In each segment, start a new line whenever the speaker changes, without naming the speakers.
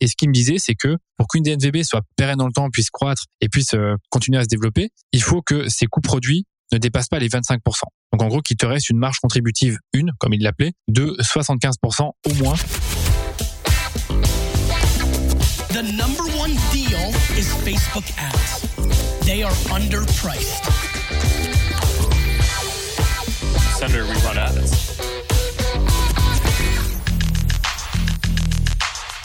Et ce qu'il me disait, c'est que pour qu'une DNVB soit pérenne dans le temps, puisse croître et puisse euh, continuer à se développer, il faut que ses coûts produits ne dépassent pas les 25%. Donc en gros, qu'il te reste une marge contributive, une, comme il l'appelait, de 75% au moins. The number one deal is Facebook ads. They are underpriced. Senator, we run ads.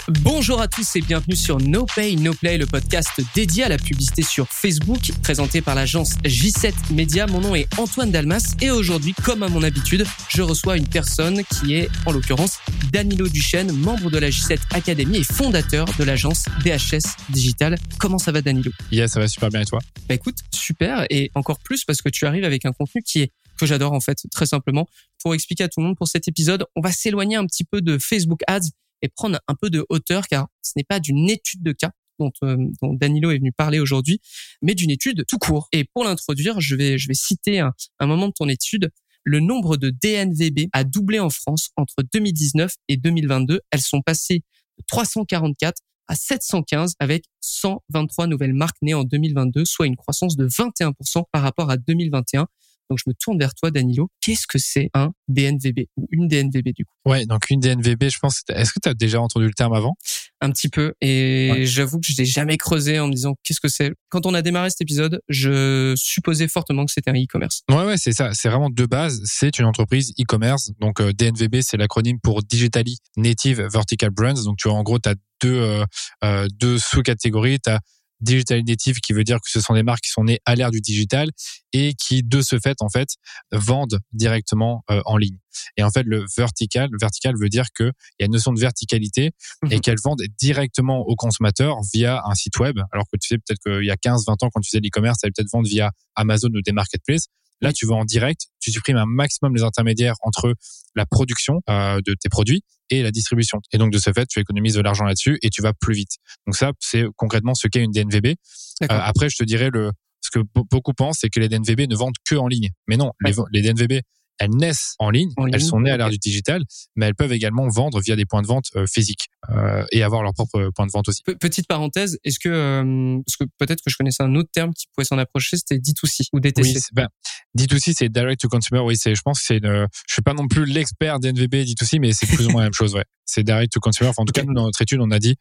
Bonjour à tous et bienvenue sur No Pay No Play, le podcast dédié à la publicité sur Facebook, présenté par l'agence J7 Media. Mon nom est Antoine Dalmas et aujourd'hui, comme à mon habitude, je reçois une personne qui est, en l'occurrence, Danilo Duchesne, membre de la J7 Academy et fondateur de l'agence DHS Digital. Comment ça va, Danilo?
Yeah, ça va super bien et toi?
Bah écoute, super et encore plus parce que tu arrives avec un contenu qui est que j'adore en fait, très simplement. Pour expliquer à tout le monde pour cet épisode, on va s'éloigner un petit peu de Facebook Ads et prendre un peu de hauteur car ce n'est pas d'une étude de cas dont, euh, dont, Danilo est venu parler aujourd'hui, mais d'une étude tout court. Et pour l'introduire, je vais, je vais citer un, un moment de ton étude. Le nombre de DNVB a doublé en France entre 2019 et 2022. Elles sont passées de 344 à 715 avec 123 nouvelles marques nées en 2022, soit une croissance de 21% par rapport à 2021. Donc je me tourne vers toi, Danilo. Qu'est-ce que c'est un DNVB ou une DNVB du coup?
Ouais, donc une DNVB, je pense. Est-ce que tu as déjà entendu le terme avant?
Un petit peu, et j'avoue que je l'ai jamais creusé en me disant qu'est-ce que c'est? Quand on a démarré cet épisode, je supposais fortement que c'était un e-commerce.
Ouais, ouais, c'est ça. C'est vraiment de base. C'est une entreprise e-commerce. Donc euh, DNVB, c'est l'acronyme pour Digitally Native Vertical Brands. Donc tu vois, en gros, tu as deux, euh, euh, deux sous-catégories. Tu as digital native qui veut dire que ce sont des marques qui sont nées à l'ère du digital et qui de ce fait en fait vendent directement euh, en ligne. Et en fait le vertical, le vertical veut dire que il y a une notion de verticalité et mhm. qu'elles vendent directement aux consommateurs via un site web alors que tu sais peut-être qu'il y a 15 20 ans quand tu faisais l'e-commerce, allait peut-être vendre via Amazon ou des marketplaces. Là, tu vas en direct, tu supprimes un maximum les intermédiaires entre la production euh, de tes produits et la distribution. Et donc, de ce fait, tu économises de l'argent là-dessus et tu vas plus vite. Donc ça, c'est concrètement ce qu'est une DNVB. Euh, après, je te dirais le ce que beaucoup pensent, c'est que les DNVB ne vendent que en ligne. Mais non, les, les DNVB elles naissent en ligne, elles sont nées à l'ère du digital, mais elles peuvent également vendre via des points de vente euh, physiques euh, et avoir leur propre point de vente aussi.
Petite parenthèse, est-ce que euh, parce que peut-être que je connaissais un autre terme qui pouvait s'en approcher, c'était D2C ou DTC.
Oui, ben, D2C c'est direct to consumer. Oui, c'est je pense c'est une, je suis pas non plus l'expert d'NVB D2C, mais c'est plus ou moins la même chose. Ouais, c'est direct to consumer. Enfin, en tout cas, nous dans notre étude, on a dit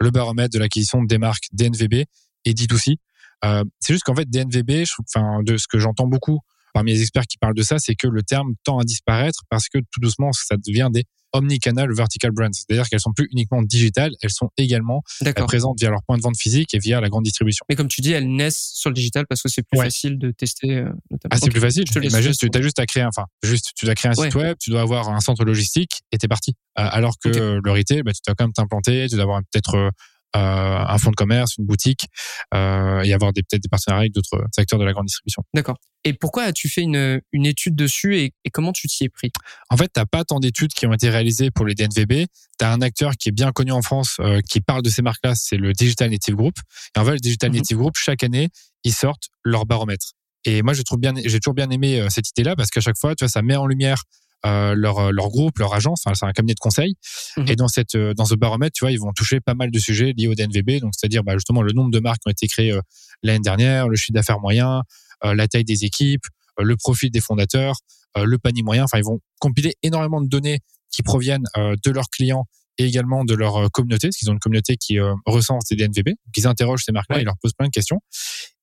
le baromètre de l'acquisition des marques DNVB et D2C. Euh, c'est juste qu'en fait DNVB, je, enfin de ce que j'entends beaucoup parmi les experts qui parlent de ça, c'est que le terme tend à disparaître parce que tout doucement, ça devient des omnicanal vertical brands. C'est-à-dire qu'elles sont plus uniquement digitales, elles sont également présentes via leur point de vente physique et via la grande distribution.
Mais comme tu dis, elles naissent sur le digital parce que c'est plus facile de tester. Euh,
ah, c'est plus facile. tu as juste à créer, enfin, juste, tu dois créer un site web, tu dois avoir un centre logistique et t'es parti. Euh, alors que le retail, bah, tu dois quand même t'implanter, tu dois avoir peut-être euh, un fonds de commerce, une boutique, euh, et avoir peut-être des partenariats avec d'autres secteurs de la grande distribution.
D'accord. Et pourquoi as-tu fait une, une étude dessus et, et comment tu t'y es pris?
En fait, t'as pas tant d'études qui ont été réalisées pour les DNVB. Tu as un acteur qui est bien connu en France euh, qui parle de ces marques-là, c'est le Digital Native Group. Et en fait, le Digital mhm. Native Group, chaque année, ils sortent leur baromètre. Et moi, j'ai toujours bien, j'ai toujours bien aimé euh, cette idée-là parce qu'à chaque fois, tu vois, ça met en lumière euh, leur, euh, leur groupe, leur agence, c'est un cabinet de conseil. Mhm. Et dans cette euh, dans ce baromètre, tu vois, ils vont toucher pas mal de sujets liés au DNVB, donc c'est-à-dire bah, justement le nombre de marques qui ont été créées l'année dernière, le chiffre d'affaires moyen, la taille des équipes, le profil des fondateurs, le panier moyen. Enfin, ils vont compiler énormément de données qui proviennent de leurs clients et également de leur communauté, parce qu'ils ont une communauté qui recense des DNVB, donc ils interrogent ces marques-là, ils leur posent plein de questions.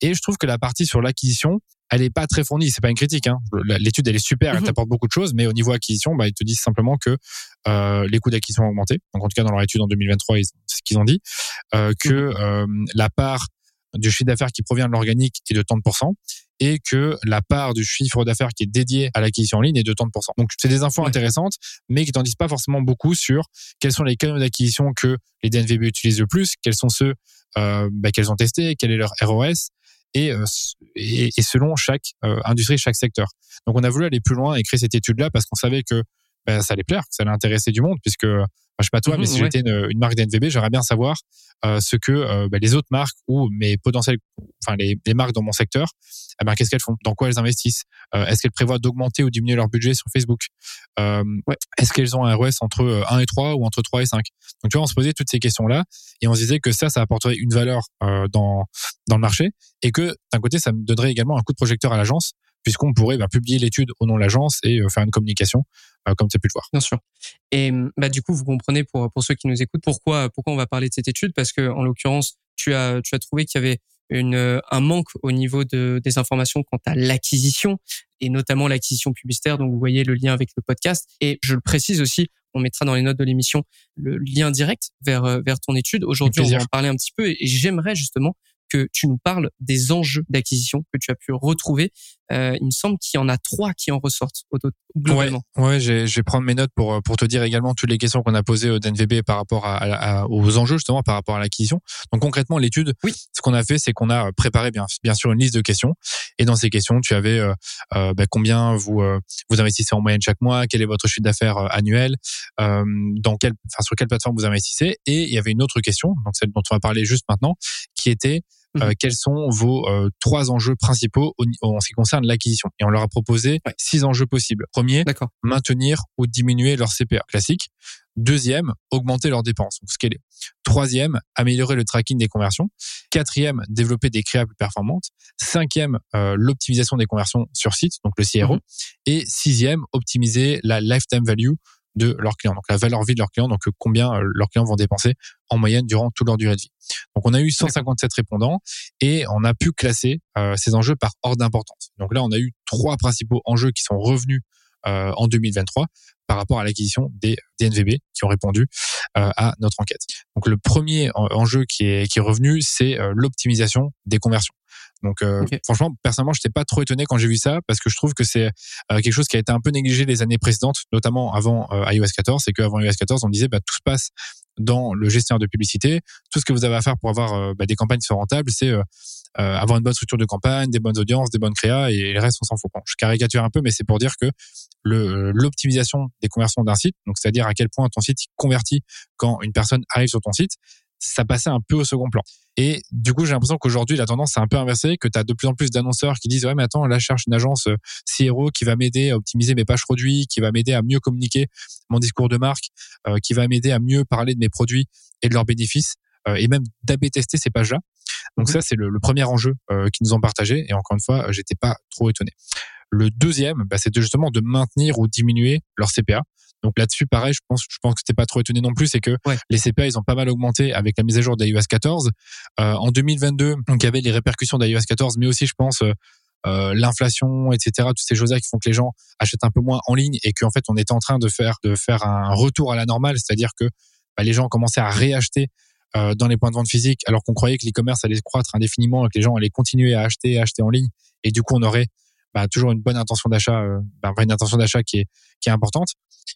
Et je trouve que la partie sur l'acquisition, elle est pas très fournie. C'est pas une critique. Hein. L'étude, elle est super, elle mhm. t'apporte beaucoup de choses, mais au niveau acquisition, bah, ils te disent simplement que euh, les coûts d'acquisition ont augmenté. Donc, en tout cas, dans leur étude en 2023, c'est ce qu'ils ont dit, euh, que mhm. euh, la part du chiffre d'affaires qui provient de l'organique est de 30% et que la part du chiffre d'affaires qui est dédié à l'acquisition en ligne est de 30%. Donc, c'est des infos intéressantes, mais qui t'en disent pas forcément beaucoup sur quels sont les canaux d'acquisition que les DNVB utilisent le plus, quels sont ceux euh, bah, qu'elles ont testés, quel est leur ROS, euh, et, et, selon chaque euh, industrie, chaque secteur. Donc on a voulu aller plus loin et créer cette étude-là parce qu'on savait que ben, ça allait plaire, que ça allait intéresser du monde, puisque je sais pas toi,
Mhm,
mais si
ouais.
j'étais une, une marque d'NVB, j'aimerais bien savoir euh, ce que euh, bah, les autres marques ou mes potentiels, enfin les, les marques dans mon secteur, eh ben, qu'est-ce qu'elles font, dans quoi elles investissent, Euh, est-ce qu'elles prévoient d'augmenter ou diminuer leur budget sur Facebook, Euh,
Ouais.
est-ce qu'elles ont un ROS entre euh, 1 et 3 ou entre 3 et 5. Donc tu vois, on se posait toutes ces questions-là et on se disait que ça, ça apporterait une valeur euh, dans dans le marché et que d'un côté, ça me donnerait également un coup de projecteur à l'agence puisqu'on pourrait bah, publier l'étude au nom de l'agence et euh, faire une communication euh, comme tu as pu le voir.
Bien sûr. Et bah du coup, vous comprenez pour pour ceux qui nous écoutent pourquoi pourquoi on va parler de cette étude? Parce que en l'occurrence, tu as tu as trouvé qu'il y avait une euh, un manque au niveau de des informations quant à l'acquisition et notamment l'acquisition publicitaire. Donc vous voyez le lien avec le podcast et je le précise aussi, on mettra dans les notes de l'émission le lien direct vers euh, vers ton étude. Aujourd'hui, on va en parler un petit peu et j'aimerais justement que tu nous parles des enjeux d'acquisition que tu as pu retrouver. Euh, il me semble qu'il y en a trois qui en ressortent au- globalement.
Ouais, je vais, je vais prendre mes notes pour, pour te dire également toutes les questions qu'on a posées au DNVB par rapport à, à- aux enjeux, justement, par rapport à l'acquisition. Donc, concrètement, l'étude,
Oui.
ce qu'on a fait, c'est qu'on a préparé bien, bien sûr une liste de questions. Et dans ces questions, tu avais euh, euh, bah, combien vous, euh, vous investissez en moyenne chaque mois, quel est votre chiffre d'affaires euh, annuel, euh, dans quelle, enfin, sur quelle plateforme vous investissez. Et il y avait une autre question, donc celle dont on va parler juste maintenant, qui était euh,
Mhm.
quels sont vos euh, trois enjeux principaux au- en ce qui concerne l'acquisition? Et on leur a proposé
Ouais.
six enjeux possibles. Premier, maintenir ou diminuer leur CPA classique. Deuxième, augmenter leurs dépenses, donc scaler. Troisième, améliorer le tracking des conversions. Quatrième, développer des créas plus performantes. Cinquième, euh, l'optimisation des conversions sur site, donc le CRO.
Mhm.
Et sixième, optimiser la lifetime value de leurs clients, donc la valeur vie de leurs clients, donc euh, combien euh, leurs clients vont dépenser en moyenne durant toute leur durée de vie. Donc on a eu 157 répondants et on a pu classer euh, ces enjeux par ordre d'importance. Donc là, on a eu trois principaux enjeux qui sont revenus euh, en 2023 par rapport à l'acquisition des DNVB qui ont répondu euh, à notre enquête. Donc le premier en- enjeu qui est, qui est revenu, c'est l'optimisation des conversions. Donc euh, franchement, personnellement, je n'étais pas trop étonné quand j'ai vu ça parce que je trouve que c'est euh, quelque chose qui a été un peu négligé les années précédentes, notamment avant euh, iOS 14. C'est qu'avant iOS 14, on disait bah, tout se passe dans le gestionnaire de publicité. Tout ce que vous avez à faire pour avoir bah, des campagnes qui sont rentables, c'est avoir une bonne structure de campagne, des bonnes audiences, des bonnes créas et le reste on s'en fout. Bon, je caricature un peu, mais c'est pour dire que l'optimisation des conversions d'un site, donc c'est-à-dire à quel point ton site convertit quand une personne arrive sur ton site, ça passait un peu au second plan. Et du coup, j'ai l'impression qu'aujourd'hui, la tendance s'est un peu inversée, que tu as de plus en plus d'annonceurs qui disent, ouais, mais attends, là, je cherche une agence euh, CRO qui va m'aider à optimiser mes pages produits, qui va m'aider à mieux communiquer mon discours de marque, euh, qui va m'aider à mieux parler de mes produits et de leurs bénéfices, euh, et même d'AB tester ces pages-là. Donc
Mhm.
ça, c'est le, le premier enjeu euh, qu'ils nous ont partagé. Et encore une fois, j'étais pas trop étonné. Le deuxième, bah, c'était justement de maintenir ou diminuer leur CPA. Donc là-dessus, pareil, je pense, je pense que t'es pas trop étonné non plus, c'est que
Ouais.
les CPA, ils ont pas mal augmenté avec la mise à jour d'iOS 14. Euh, en 2022, donc il y avait les répercussions d'iOS 14, mais aussi, je pense, euh, euh, l'inflation, etc., toutes ces choses-là qui font que les gens achètent un peu moins en ligne et qu'en fait, on était en train de faire de faire un retour à la normale, c'est-à-dire que bah, les gens commençaient à réacheter euh, dans les points de vente physiques, alors qu'on croyait que l'e-commerce allait croître indéfiniment et que les gens allaient continuer à acheter, à acheter en ligne, et du coup, on aurait bah, toujours une bonne intention d'achat, euh, bah, une intention d'achat qui est qui est importante.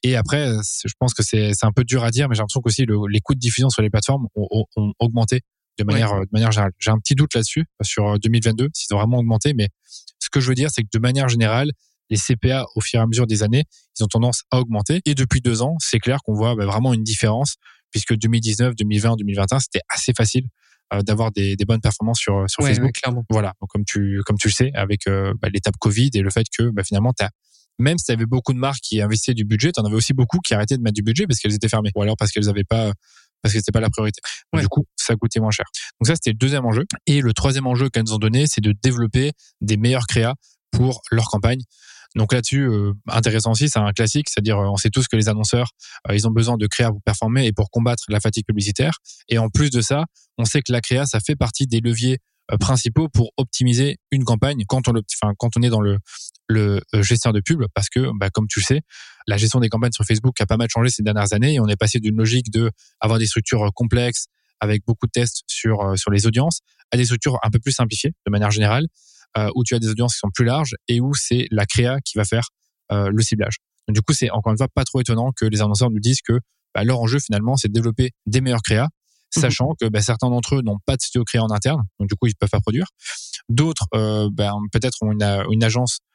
Et après, euh, je pense que c'est un peu dur à dire, mais j'ai l'impression qu'aussi le, les coûts de diffusion sur les plateformes ont, ont- ont augmenté de manière euh, de manière générale. J'ai un petit doute là-dessus sur euh, 2022 s'ils ont vraiment augmenté, mais ce que je veux dire, c'est que de manière générale, les CPA au fur et à mesure des années, ils ont tendance à augmenter. Et depuis deux ans, c'est clair qu'on voit bah, vraiment une différence, puisque 2019, 2020, 2021, c'était assez facile d'avoir des, des bonnes performances sur sur
Ouais,
Facebook.
ouais, clairement.
Voilà, donc comme tu comme tu le sais, avec euh, bah, l'étape Covid et le fait que bah, finalement, même si tu avais beaucoup de marques qui investissaient du budget, tu en avais aussi beaucoup qui arrêtaient de mettre du budget parce qu'elles étaient fermées, ou alors parce qu'elles avaient pas parce que c'était pas la priorité.
Ouais.
Du coup, ça coûtait moins cher. Donc ça, c'était le deuxième enjeu. Et le troisième enjeu qu'elles nous ont donné, c'est de développer des meilleurs créas pour leur campagne. Donc là-dessus, euh, intéressant aussi, c'est un classique, c'est-à-dire euh, on sait tous que les annonceurs, euh, ils ont besoin de créa pour performer et pour combattre la fatigue publicitaire. Et en plus de ça, on sait que la créa, ça fait partie des leviers principaux pour optimiser une campagne quand on, est dans le, le gestionnaire de pub, parce que, bah, comme tu le sais, la gestion des campagnes sur Facebook a pas mal changé ces dernières années et on est passé d'une logique de avoir des structures complexes avec beaucoup de tests sur les audiences à des structures un peu plus simplifiées de manière générale où tu as des audiences qui sont plus larges et où c'est la créa qui va faire euh, le ciblage. Donc, du coup, c'est encore une fois pas trop étonnant que les annonceurs nous disent que bah, leur enjeu finalement c'est de développer des meilleurs créas sachant que bah, certains d'entre eux n'ont pas de studio créa en interne, donc du coup ils peuvent pas produire. D'autres, euh, ben, peut-être ont une, agence euh,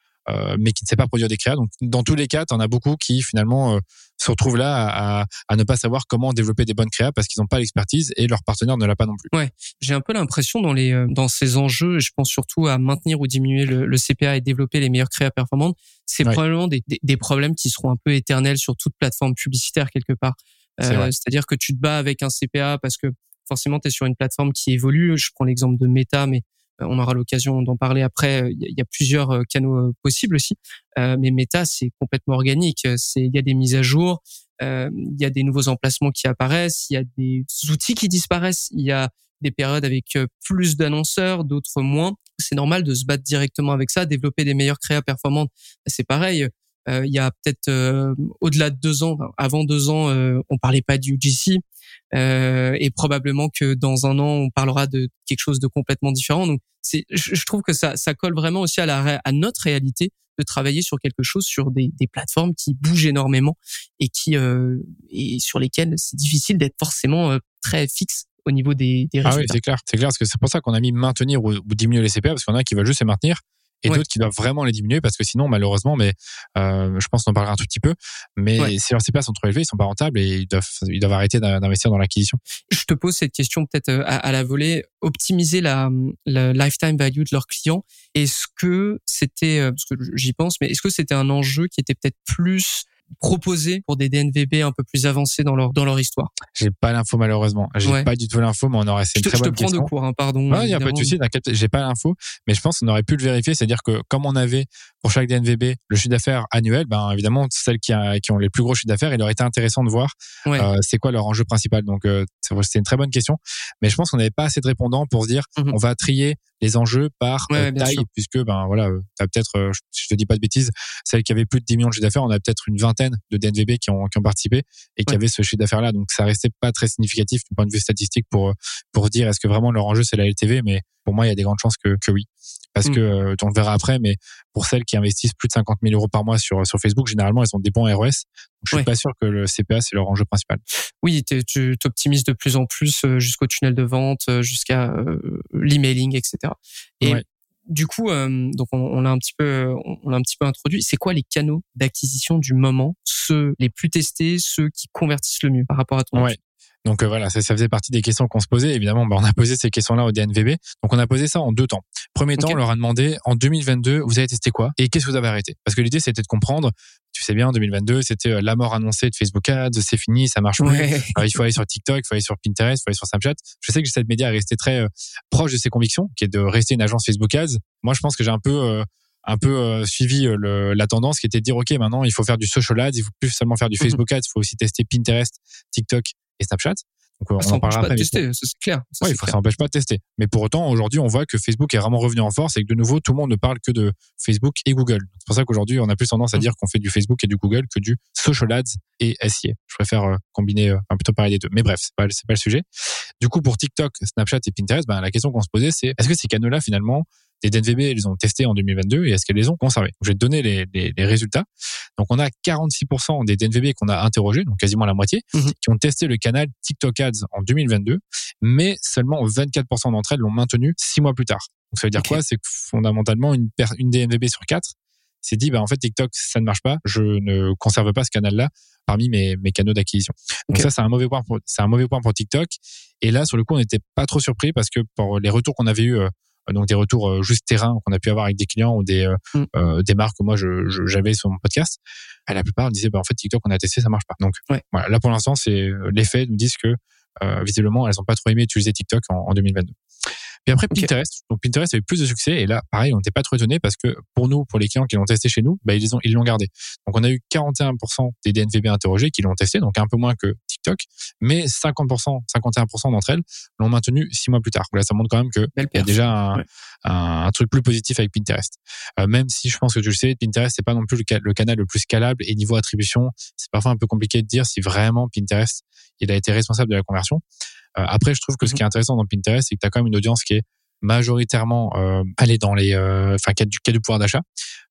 mais qui ne sait pas produire des créas. Donc, dans tous les cas, tu en as beaucoup qui finalement euh, se retrouvent là à, à, ne pas savoir comment développer des bonnes créas parce qu'ils n'ont pas l'expertise et leur partenaire ne l'a pas non plus.
Ouais, j'ai un peu l'impression dans les euh, dans ces enjeux, je pense surtout à maintenir ou diminuer le, le CPA et développer les meilleures créas performantes. C'est probablement des, des, des, problèmes qui seront un peu éternels sur toute plateforme publicitaire quelque part. C'est-à-dire que tu te bats avec un CPA parce que forcément tu es sur une plateforme qui évolue. Je prends l'exemple de Meta, mais euh, on aura l'occasion d'en parler après. Il y, a plusieurs euh, canaux euh, possibles aussi, mais Meta c'est complètement organique. C'est il y a des mises à jour, il y a des nouveaux emplacements qui apparaissent, il y a des outils qui disparaissent, il y a des périodes avec plus d'annonceurs, d'autres moins. C'est normal de se battre directement avec ça, développer des meilleures créas performantes. C'est pareil. Il y a peut-être au-delà de deux ans, avant deux ans, on parlait pas du UGC. Euh, et probablement que dans un an on parlera de quelque chose de complètement différent. Donc c'est, je trouve que ça, ça colle vraiment aussi à la à notre réalité de travailler sur quelque chose sur des, des plateformes qui bougent énormément et qui euh, et sur lesquelles c'est difficile d'être forcément euh, très fixe au niveau des, des résultats.
Ah oui, c'est clair, c'est clair, parce que c'est pour ça qu'on a mis maintenir ou, ou diminuer les CPA, parce qu'on a qui veulent juste se maintenir et d'autres qui doivent vraiment les diminuer parce que sinon malheureusement mais euh, je pense qu'on en parlera un tout petit peu mais si leurs CPA sont trop élevés ils sont pas rentables et ils doivent ils doivent arrêter d'investir dans l'acquisition.
Je te pose cette question peut-être euh, à, la volée. Optimiser la, la lifetime value de leurs clients est-ce que c'était euh, parce que j'y pense mais est-ce que c'était un enjeu qui était peut-être plus proposé pour des DNVB un peu plus avancés dans leur dans leur histoire
J'ai pas l'info malheureusement. J'ai pas du tout l'info, mais on aurait. C'est une très bonne question. Je te
prends de cours, hein, pardon.
il y a pas de souci. J'ai pas l'info, mais je pense qu'on aurait pu le vérifier. C'est-à-dire que comme on avait pour chaque DNVB le chiffre d'affaires annuel, ben évidemment celles qui, a, qui ont les plus gros chiffres d'affaires, il aurait été intéressant de voir euh, c'est quoi leur enjeu principal. Donc euh, c'est une très bonne question, mais je pense qu'on n'avait pas assez de répondants pour se dire mmh on va trier les enjeux par euh, taille, puisque ben voilà, t'as peut-être, je te dis pas de bêtises, celles qui avaient plus de 10 millions de chiffre d'affaires, on a peut-être une vingtaine de DNVB qui ont, qui ont participé et qui avaient ce chiffre d'affaires-là. Donc ça restait pas très significatif du point de vue statistique pour pour dire est-ce que vraiment leur enjeu c'est la LTV. Mais pour moi, il y a des grandes chances que, que oui, parce mmh. que euh, on le verra après. Mais pour celles qui investissent plus de 50 000 euros par mois sur sur Facebook, généralement elles ont des bons ROS. Je suis pas sûr que le CPA c'est leur enjeu principal.
Oui, tu t'optimises de plus en plus euh, jusqu'au tunnel de vente, euh, jusqu'à l'emailing, etc. Et du coup, euh, donc on, on l'a un petit peu, on, l'a un petit peu introduit. C'est quoi les canaux d'acquisition du moment, ceux les plus testés, ceux qui convertissent le mieux par rapport à ton
ouais. Donc euh, voilà, ça, ça, faisait partie des questions qu'on se posait. Évidemment, bah, on a posé ces questions-là au DNVB. Donc on a posé ça en deux temps. Premier temps, on leur a demandé en 2022, vous avez testé quoi et qu'est-ce que vous avez arrêté? Parce que l'idée c'était de comprendre. Tu sais bien, en 2022, c'était euh, la mort annoncée de Facebook Ads, c'est fini, ça marche plus. il faut aller sur TikTok, il faut aller sur Pinterest, il faut aller sur Snapchat. Je sais que cette média est resté très euh, proche de ses convictions, qui est de rester une agence Facebook Ads. Moi, je pense que j'ai un peu un peu suivi le, la tendance qui était de dire ok maintenant il faut faire du social ads il faut plus seulement faire du mhm. Facebook ads il faut aussi tester Pinterest TikTok et Snapchat
donc, on en parlera après. Pas de tester, c'est clair.
Ça, oui, ça n'empêche pas de tester. Mais pour autant, aujourd'hui, on voit que Facebook est vraiment revenu en force et que de nouveau, tout le monde ne parle que de Facebook et Google. C'est pour ça qu'aujourd'hui, on a plus tendance à mmh. dire qu'on fait du Facebook et du Google que du social ads et SIA. Je préfère euh, combiner, euh, plutôt parler des deux. Mais bref, c'est pas, pas le sujet. Du coup, pour TikTok, Snapchat et Pinterest, ben, la question qu'on se posait, c'est est-ce que ces canaux-là, finalement, des DNVB, ils ont testé en 2022 et est-ce qu'elles les ont conservés Je vais te donner les, les, les, résultats. Donc, on a 46% des DNVB qu'on a interrogés, donc quasiment la moitié, mhm. qui ont testé le canal TikTok Ads en 2022, mais seulement 24% d'entre elles l'ont maintenu six mois plus tard. Donc, ça veut dire quoi? C'est que fondamentalement, une, une DNVB sur quatre s'est dit, bah, en fait, TikTok, ça ne marche pas, je ne conserve pas ce canal-là parmi mes, mes canaux d'acquisition. Donc ça, c'est un mauvais point pour, c'est un mauvais point pour TikTok. Et là, sur le coup, on n'était pas trop surpris parce que pour les retours qu'on avait eu euh, donc des retours euh, juste terrain qu'on a pu avoir avec des clients ou des euh, mm. des marques que moi je, j'avais sur mon podcast à la plupart disaient bah en fait TikTok on a testé ça marche pas. Donc voilà. Là pour l'instant c'est les faits nous disent que visiblement elles ont pas trop aimé utiliser TikTok en, en 2022 puis après Pinterest, donc Pinterest a eu plus de succès et là pareil on n'était pas trop étonné parce que pour nous, pour les clients qui l'ont testé chez nous, bah, ils ont ils l'ont gardé. Donc on a eu 41% des DNVB interrogés qui l'ont testé, donc un peu moins que TikTok, mais 50%, 51% d'entre elles l'ont maintenu six mois plus tard. Là ça montre quand même que y a déjà un, un, truc plus positif avec Pinterest. Euh, même si je pense que tu le sais, Pinterest c'est pas non plus le, le canal le plus scalable et niveau attribution, c'est parfois un peu compliqué de dire si vraiment Pinterest il a été responsable de la conversion. Euh, après, je trouve que ce qui est mhm. intéressant dans Pinterest, c'est que tu as quand même une audience qui est majoritairement euh, allée dans les, euh, enfin, qui a du, qui a du pouvoir d'achat,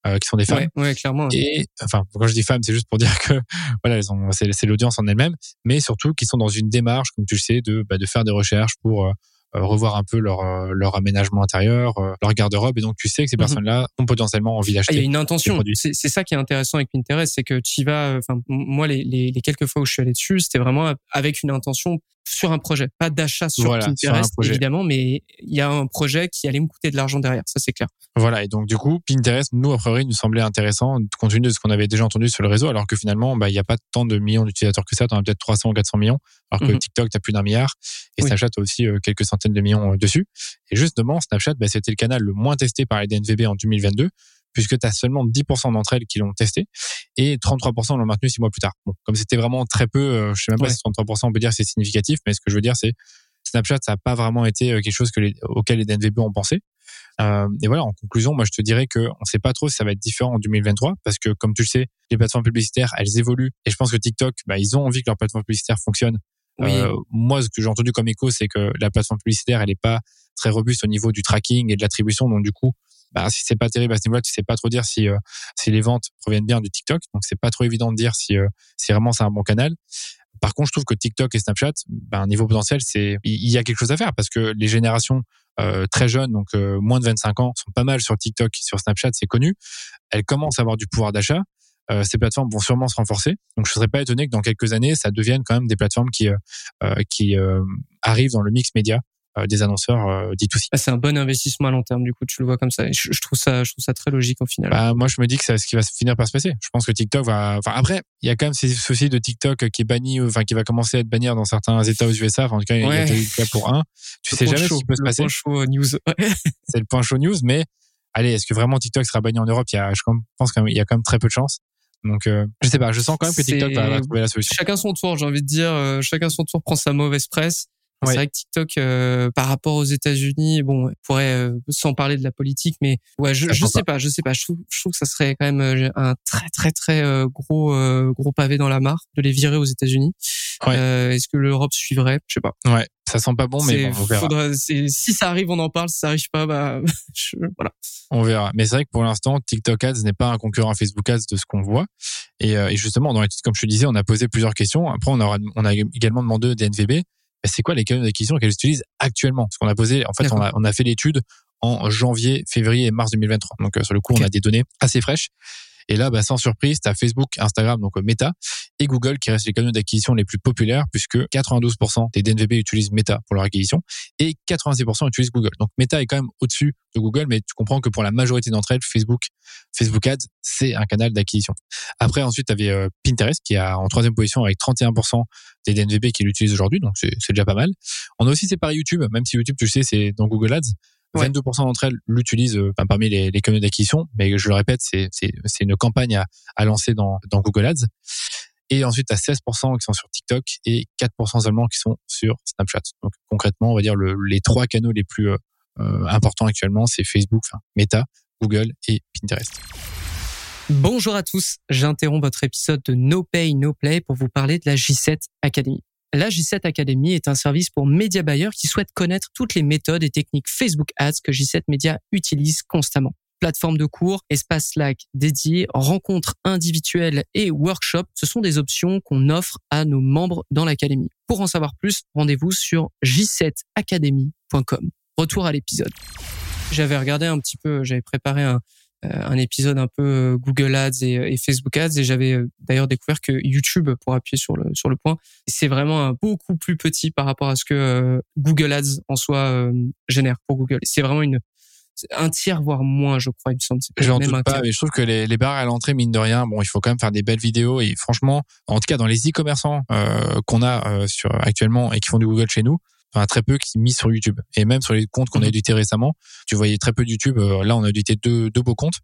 euh, qui sont des femmes.
Ouais, clairement.
Et enfin, quand je dis femmes, c'est juste pour dire que voilà, elles ont, c'est, c'est l'audience en elle-même, mais surtout qui sont dans une démarche, comme tu le sais, de, bah, de faire des recherches pour revoir un peu leur leur aménagement intérieur, leur garde-robe, et donc tu sais que ces mhm. personnes-là ont potentiellement envie d'acheter.
Ah, il y a une intention. C'est ça qui est intéressant avec Pinterest, c'est que tu vas. Enfin, moi, les, les, les quelques fois où je suis allé dessus, c'était vraiment avec une intention sur un projet, pas d'achat sur Pinterest évidemment, mais il y a un projet qui allait me coûter de l'argent derrière, ça c'est clair.
Voilà, et donc du coup, Pinterest, nous a priori, nous semblait intéressant compte tenu de ce qu'on avait déjà entendu sur le réseau, alors que finalement, bah il y a pas tant de millions d'utilisateurs que ça, tu as peut-être 300 ou 400 millions, alors que mhm. TikTok tu as plus d'un milliard et Snapchat a aussi euh, quelques centaines de millions euh, dessus. Et justement, Snapchat, bah, c'était le canal le moins testé par les DNVB en 2022 puisque tu as seulement 10% d'entre elles qui l'ont testé et 33% l'ont maintenu six mois plus tard. Bon, comme c'était vraiment très peu, euh, je sais même pas si 33% on peut dire c'est significatif, mais ce que je veux dire c'est Snapchat ça n'a pas vraiment été euh, quelque chose que les, auquel les DNVB ont pensé. Euh, et voilà, en conclusion, moi je te dirais que on sait pas trop si ça va être différent en 2023 parce que comme tu le sais, les plateformes publicitaires elles évoluent et je pense que TikTok, bah, ils ont envie que leur plateforme publicitaire fonctionne. Euh, moi, ce que j'ai entendu comme écho, c'est que la plateforme publicitaire, elle est pas très robuste au niveau du tracking et de l'attribution, donc du coup, bah, si c'est pas terrible à ce niveau-là, tu sais pas trop dire si euh, si les ventes proviennent bien du TikTok. Donc c'est pas trop évident de dire si euh, si vraiment c'est un bon canal. Par contre, je trouve que TikTok et Snapchat, bah, niveau potentiel, c'est il y, a quelque chose à faire parce que les générations euh, très jeunes, donc moins de 25 ans, sont pas mal sur TikTok, sur Snapchat, c'est connu. Elles commencent à avoir du pouvoir d'achat. Ces plateformes vont sûrement se renforcer. Donc, je serais pas étonné que dans quelques années, ça devienne quand même des plateformes qui qui arrivent dans le mix média euh, des annonceurs euh, dit aussi.
Ah, c'est un bon investissement à long terme, du coup, tu le vois comme ça. Je, trouve ça, je trouve ça très logique au final.
Bah, moi, je me dis que c'est ce qui va finir par se passer. Je pense que TikTok va. Enfin, après, il y a quand même ces soucis de TikTok qui est banni, enfin, qui va commencer à être banni dans certains États aux USA. Enfin, en tout cas, il y a eu cas pour un. Tu sais jamais ce qui peut se passer.
Le point chaud news.
c'est le point chaud news, mais allez, est-ce que vraiment TikTok sera banni en Europe? Il y a, je pense qu'il y a quand même très peu de chances. Donc, euh, je sais pas, je sens quand même que TikTok va, trouver la solution.
Chacun son tour, j'ai envie de dire. chacun son tour prend sa mauvaise presse. C'est vrai que TikTok, euh, par rapport aux États-Unis, bon, pourrait euh, sans parler de la politique, mais ouais, je, je sais pas. je sais pas. Je trouve, je trouve que ça serait quand même euh, un très très très gros gros pavé dans la mare de les virer aux États-Unis. Est-ce que l'Europe suivrait? Je sais pas.
Ouais, ça sent pas bon, mais on verra.
si ça arrive, on en parle. Si ça arrive pas, bah voilà.
On verra. Mais c'est vrai que pour l'instant, TikTok Ads n'est pas un concurrent à Facebook Ads de ce qu'on voit. Et, et justement, dans l'étude, comme je te disais, on a posé plusieurs questions. Après, on, aura, on a également demandé au DNVB c'est quoi les canaux d'acquisition qu'elles utilisent actuellement? Parce qu'on a posé, en fait, on a, on a fait l'étude en janvier, février et mars 2023. Donc, euh, sur le coup, on a des données assez fraîches. Et là, bah, sans surprise, tu as Facebook, Instagram, donc euh, Meta, et Google qui restent les canaux d'acquisition les plus populaires puisque 92% des DNVB utilisent Meta pour leur acquisition et 86% utilisent Google. Donc Meta est quand même au-dessus de Google, mais tu comprends que pour la majorité d'entre elles, Facebook, Facebook Ads, c'est un canal d'acquisition. Après, ensuite, tu avais euh, Pinterest qui est en troisième position avec 31% des DNVB qui l'utilisent aujourd'hui, donc c'est déjà pas mal. On a aussi séparé YouTube, même si YouTube, tu sais, c'est dans Google Ads. 22% d'entre elles l'utilisent euh, parmi les, les canaux d'acquisition, mais je le répète, c'est une campagne à, à lancer dans, dans Google Ads. Et ensuite, à 16% qui sont sur TikTok et 4% seulement qui sont sur Snapchat. Donc concrètement, on va dire le, les trois canaux les plus euh, euh importants actuellement, c'est Facebook, enfin, Meta, Google et Pinterest.
Bonjour à tous, j'interromps votre épisode de No Pay No Play pour vous parler de la J7 Academy. La J7 Academy est un service pour média buyers qui souhaitent connaître toutes les méthodes et techniques Facebook Ads que J7 Media utilise constamment. Plateforme de cours, espace Slack dédié, rencontres individuelles et workshops, ce sont des options qu'on offre à nos membres dans l'académie. Pour en savoir plus, rendez-vous sur j7academy.com. Retour à l'épisode. J'avais regardé un petit peu, j'avais préparé un, euh, épisode un peu euh, Google Ads et, Facebook Ads et j'avais euh, d'ailleurs découvert que YouTube pour appuyer sur le sur le point c'est vraiment beaucoup plus petit par rapport à ce que Google Ads en soi génère pour Google c'est vraiment une un tiers voire moins je crois il me semble
j'en doute pas mais je trouve que les, les barres à l'entrée mine de rien bon il faut quand même faire des belles vidéos et franchement en tout cas dans les e-commerçants qu'on a sur actuellement et qui font du Google chez nous enfin très peu qui mis sur YouTube. Et même sur les comptes qu'on a mhm. édités récemment, tu voyais très peu de YouTube. Euh, là, on a édité deux, deux beaux comptes.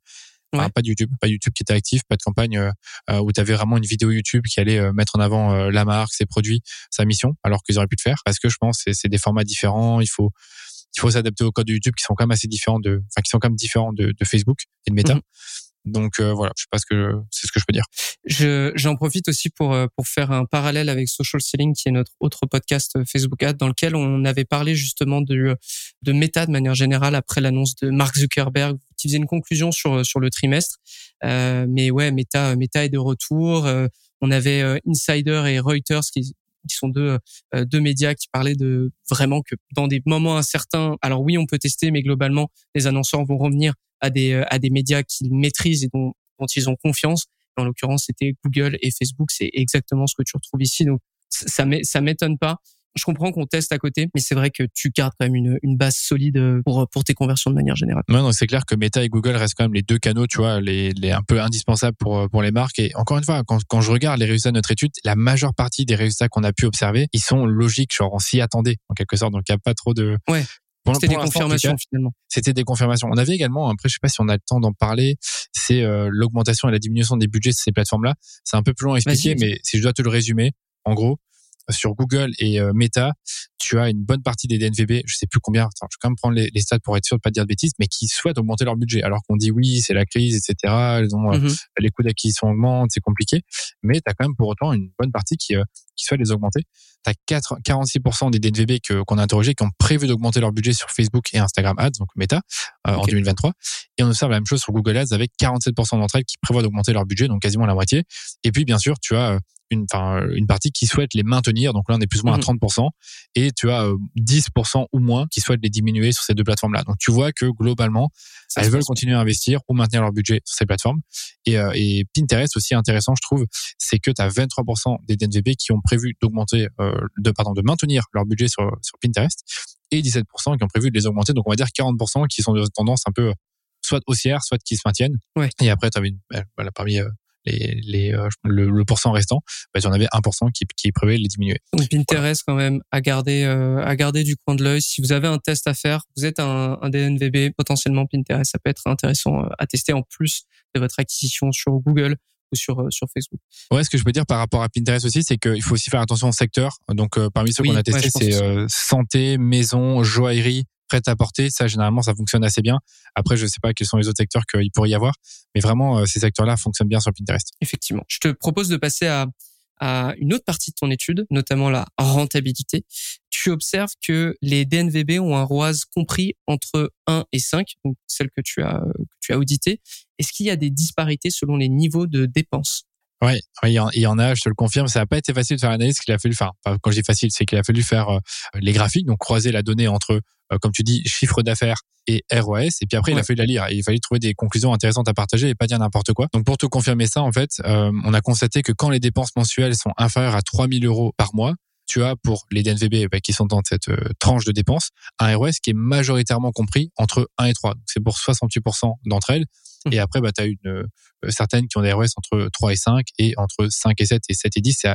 Enfin, pas de YouTube, pas YouTube qui était actif, pas de campagne euh, euh où tu avais vraiment une vidéo YouTube qui allait euh, mettre en avant la marque, ses produits, sa mission, alors qu'ils auraient pu le faire. Parce que je pense que c'est des formats différents. Il faut il faut s'adapter aux codes de YouTube qui sont quand même assez différents de, enfin qui sont quand même différents de, de Facebook et de Meta. Mhm. Donc euh, voilà, je sais pas ce que c'est ce que je peux dire.
Je j'en profite aussi pour euh, pour faire un parallèle avec Social Selling qui est notre autre podcast euh, Facebook Ad dans lequel on avait parlé justement de de méta de manière générale après l'annonce de Mark Zuckerberg qui faisait une conclusion sur sur le trimestre. Euh, mais ouais, Meta Meta est de retour. on avait Insider et Reuters qui qui sont deux deux médias qui parlaient de vraiment que dans des moments incertains, alors oui, on peut tester, mais globalement, les annonceurs vont revenir à des à des médias qu'ils maîtrisent et dont dont ils ont confiance. En l'occurrence, c'était Google et Facebook. C'est exactement ce que tu retrouves ici. Donc ça m'étonne pas je comprends qu'on teste à côté, mais c'est vrai que tu gardes quand même une, une base solide euh, pour, pour tes conversions de manière générale.
Non, non c'est clair que Meta et Google restent quand même les deux canaux, tu vois, les, les un peu indispensables pour, pour les marques. Et encore une fois, quand, quand je regarde les résultats de notre étude, la majeure partie des résultats qu'on a pu observer, ils sont logiques, genre on s'y attendait en quelque sorte. Donc il n'y a pas trop de.
Ouais. C'était des confirmations finalement.
C'était des confirmations. On avait également, après je sais pas si on a le temps d'en parler, c'est euh, l'augmentation et la diminution des budgets de ces plateformes-là. C'est un peu plus long à expliquer, mais si je dois te le résumer, en gros, sur Google et euh, Meta, tu as une bonne partie des DNVB, je sais plus combien, attends, je vais quand même prendre les, les, stats pour être sûr de pas dire de bêtises, mais qui souhaitent augmenter leur budget. Alors qu'on dit oui, c'est la crise, etc. Ils ont, euh, mhm. les coûts d'acquisition augmentent, c'est compliqué. Mais tu as quand même pour autant une bonne partie qui, euh, qui souhaite les augmenter. Tu as 4, 46% des DNVB qu'on a interrogés qui ont prévu d'augmenter leur budget sur Facebook et Instagram Ads, donc Meta, en 2023. Et on observe la même chose sur Google Ads avec 47% d'entre elles qui prévoient d'augmenter leur budget, donc quasiment la moitié. Et puis, bien sûr, tu as une, partie qui souhaite les maintenir. Donc là, on est plus ou moins à 30%. Mhm. Et tu as 10% euh, ou moins qui souhaitent les diminuer sur ces deux plateformes-là. Donc tu vois que globalement, elles veulent continuer à investir ou maintenir leur budget sur ces plateformes. Et, euh, et Pinterest aussi intéressant, je trouve, c'est que tu as 23% des DNVB qui ont prévu d'augmenter, euh, de pardon, de maintenir leur budget sur, sur Pinterest et 17% qui ont prévu de les augmenter. Donc on va dire 40% qui sont de tendance un peu soit haussière, soit qui se maintiennent.
Ouais.
Et après, tu as une, voilà, parmi les, les euh, le, le pourcent restant, bah, en avais 1% qui, qui prévoyait de les diminuer.
Donc Pinterest quand même à garder euh, à garder du coin de l'œil. Si vous avez un test à faire, vous êtes un, un DNVB potentiellement Pinterest, ça peut être intéressant euh, à tester en plus de votre acquisition sur Google ou sur sur Facebook.
Ouais, ce que je peux dire par rapport à Pinterest aussi, c'est qu'il faut aussi faire attention au secteur. Donc parmi ceux qu'on a testé, c'est santé, maison, joaillerie, prêt à porter, ça généralement ça fonctionne assez bien. Après, je sais pas quels sont les autres secteurs qu'il pourrait y avoir, mais vraiment euh, ces secteurs-là fonctionnent bien sur Pinterest.
Effectivement. Je te propose de passer à, à une autre partie de ton étude, notamment la rentabilité. Tu observes que les DNVB ont un ROAS compris entre 1 et 5, donc celle que tu as que tu as audité. Est-ce qu'il y a des disparités selon les niveaux de dépenses?
Oui, il y, en a, je te le confirme. Ça n'a pas été facile de faire l'analyse qu'il a fallu faire. quand je dis facile, c'est qu'il a fallu faire euh, les graphiques, donc croiser la donnée entre, euh, comme tu dis, chiffre d'affaires et ROS. Et puis après, il a fallu la lire. il fallait trouver des conclusions intéressantes à partager et pas dire n'importe quoi. Donc pour te confirmer ça, en fait, euh, on a constaté que quand les dépenses mensuelles sont inférieures à 3000 euros par mois, tu as pour les DNVB bah, qui sont dans cette tranche de dépenses un ROS qui est majoritairement compris entre 1 et 3. C'est pour 68% d'entre elles. Et après, bah, tu as une, euh, certaines qui ont des ROS entre 3 et 5 et entre 5 et 7 et 7 et 10, c'est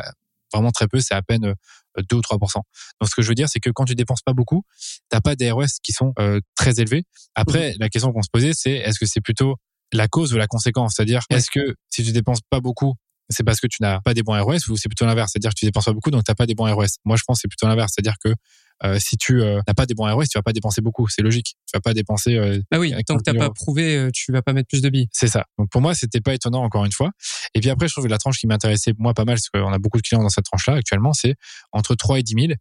vraiment très peu, c'est à peine 2 euh, ou 3% Donc ce que je veux dire, c'est que quand tu dépenses pas beaucoup, t'as pas des ROS qui sont euh, très élevés. Après, la question qu'on se posait, c'est est-ce que c'est plutôt la cause ou la conséquence? C'est-à-dire, est-ce que si tu dépenses pas beaucoup, c'est parce que tu n'as pas des bons ROS ou c'est plutôt l'inverse C'est-à-dire que tu dépenses pas beaucoup, donc t'as pas des bons ROS. Moi, je pense que c'est plutôt l'inverse. C'est-à-dire que euh, si tu euh, n'as pas des bons ROS, tu vas pas dépenser beaucoup. C'est logique. Tu vas pas dépenser. Euh,
bah oui, tant que t'as pas prouvé, tu vas pas mettre plus de billes.
C'est ça. Donc pour moi, c'était pas étonnant encore une fois. Et puis après, je trouve que la tranche qui m'intéressait moi pas mal, parce qu'on a beaucoup de clients dans cette tranche-là actuellement, c'est entre 3 et 10 000.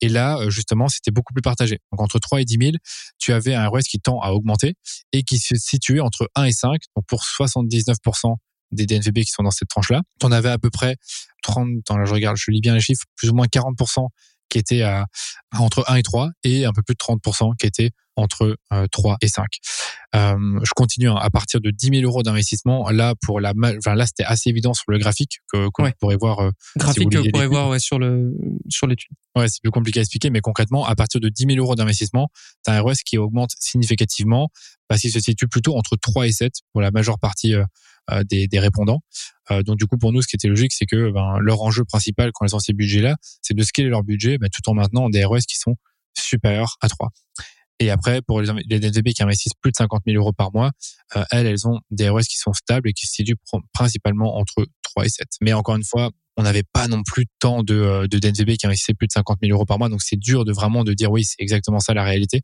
Et là, justement, c'était beaucoup plus partagé. Donc, entre 3 et 10 000, tu avais un ROS qui tend à augmenter et qui se situait entre 1 et 5. Donc, pour 79% des DNVB qui sont dans cette tranche-là, tu en avais à peu près 30, attends, là, je regarde, je lis bien les chiffres, plus ou moins 40% qui était à, entre 1 et 3 et un peu plus de 30% qui était entre 3 euh, et 5. Euh, je continue hein, à partir de 10 000 euros d'investissement. Là, pour la, enfin, là, c'était assez évident sur le graphique que qu'on pourrait voir. Euh,
graphique que vous pourrez voir ouais, sur le sur l'étude.
Ouais, c'est plus compliqué à expliquer, mais concrètement, à partir de 10 000 euros d'investissement, tu as un ROS qui augmente significativement parce qu'il se situe plutôt entre 3 et 7 pour la majeure partie euh, des, des, répondants. Euh, donc du coup, pour nous, ce qui était logique, c'est que ben, leur enjeu principal quand ils ont ces budgets-là, c'est de scaler leur budget ben, tout en maintenant des ROS qui sont supérieurs à 3. Et après, pour les, les DNVB qui investissent plus de 50 000 euros par mois, euh, elles, elles ont des ROS qui sont stables et qui se situent principalement entre 3 et 7. Mais encore une fois, on n'avait pas non plus tant de, de DNVB qui investissaient plus de 50 000 euros par mois, donc c'est dur de vraiment de dire oui, c'est exactement ça la réalité.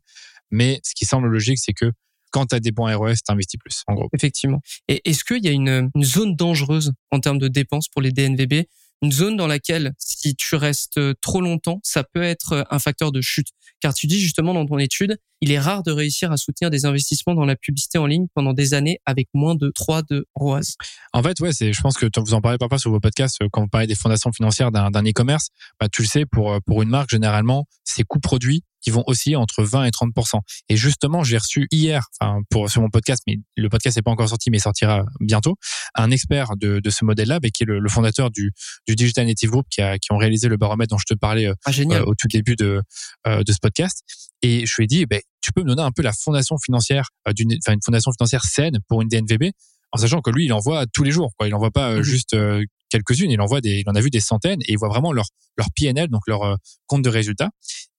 Mais ce qui semble logique, c'est que quand tu as des bons ROS, tu investis plus, en gros.
Effectivement. Et est-ce qu'il y a une, une, zone dangereuse en termes de dépenses pour les DNVB une zone dans laquelle, si tu restes trop longtemps, ça peut être un facteur de chute. Car tu dis justement dans ton étude, il est rare de réussir à soutenir des investissements dans la publicité en ligne pendant des années avec moins de 3 de ROAS.
En fait, ouais, c'est, je pense que vous en parlez parfois sur vos podcasts euh, quand vous parlez des fondations financières d'un, d'un e-commerce. Bah, tu le sais, pour, euh, pour une marque, généralement, ses coûts produits qui vont aussi entre 20 et 30 Et justement, j'ai reçu hier, enfin pour sur mon podcast, mais le podcast n'est pas encore sorti, mais sortira bientôt, un expert de, de ce modèle-là, qui est le, le, fondateur du, du Digital Native Group, qui, a, qui ont réalisé le baromètre dont je te parlais
ah,
euh, au tout début de, euh, de ce podcast. Et je lui ai dit, ben, tu peux me donner un peu la fondation financière euh, d'une, enfin une fondation financière saine pour une DNVB, en sachant que lui, il envoie tous les jours, quoi. Il envoie pas mmh juste quelques-unes, il envoie des, il en a vu des centaines et il voit vraiment leur leur PNL, donc leur euh, compte de résultats.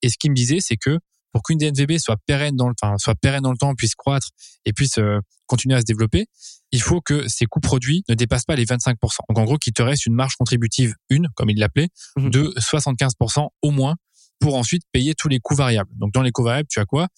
Et ce qu'il me disait, c'est que pour qu'une DNVB soit pérenne dans le, enfin, soit pérenne dans le temps, puisse croître et puisse euh, continuer à se développer, il faut que ses coûts produits ne dépassent pas les 25%. Donc en gros, qu'il te reste une marge contributive une, comme il l'appelait, mmh de 75% au moins pour ensuite payer tous les coûts variables. Donc dans les coûts variables, tu as quoi?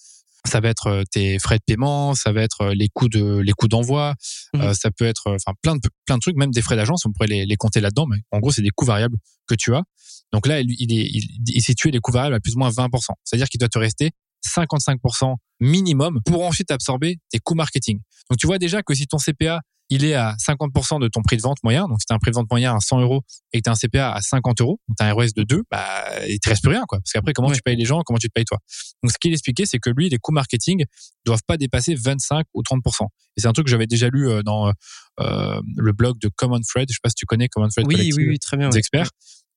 Ça va être euh, tes frais de paiement, ça va être euh, les coûts de les coûts d'envoi, mmh euh, ça peut être enfin plein de plein de trucs, même des frais d'agence, on pourrait les, les compter là-dedans, mais en gros c'est des coûts variables que tu as. Donc là, il, il est il, situé les coûts variables à plus ou moins 20%. C'est-à-dire qu'il doit te rester 55% minimum pour ensuite absorber tes coûts marketing. Donc tu vois déjà que si ton CPA il est à 50% de ton prix de vente moyen. Donc, si tu un prix de vente moyen à 100 euros et que tu as un CPA à 50 euros, donc tu as un ROS de 2, bah, il te reste plus rien, quoi. Parce qu'après, comment tu payes les gens, comment tu te payes toi? Donc, ce qu'il expliquait, c'est que lui, les coûts marketing doivent pas dépasser 25 ou 30%. Et c'est un truc que j'avais déjà lu euh, dans euh, le blog de Common Thread. Je sais pas si tu connais Common Thread.
Oui, oui, oui, très bien.
Des experts.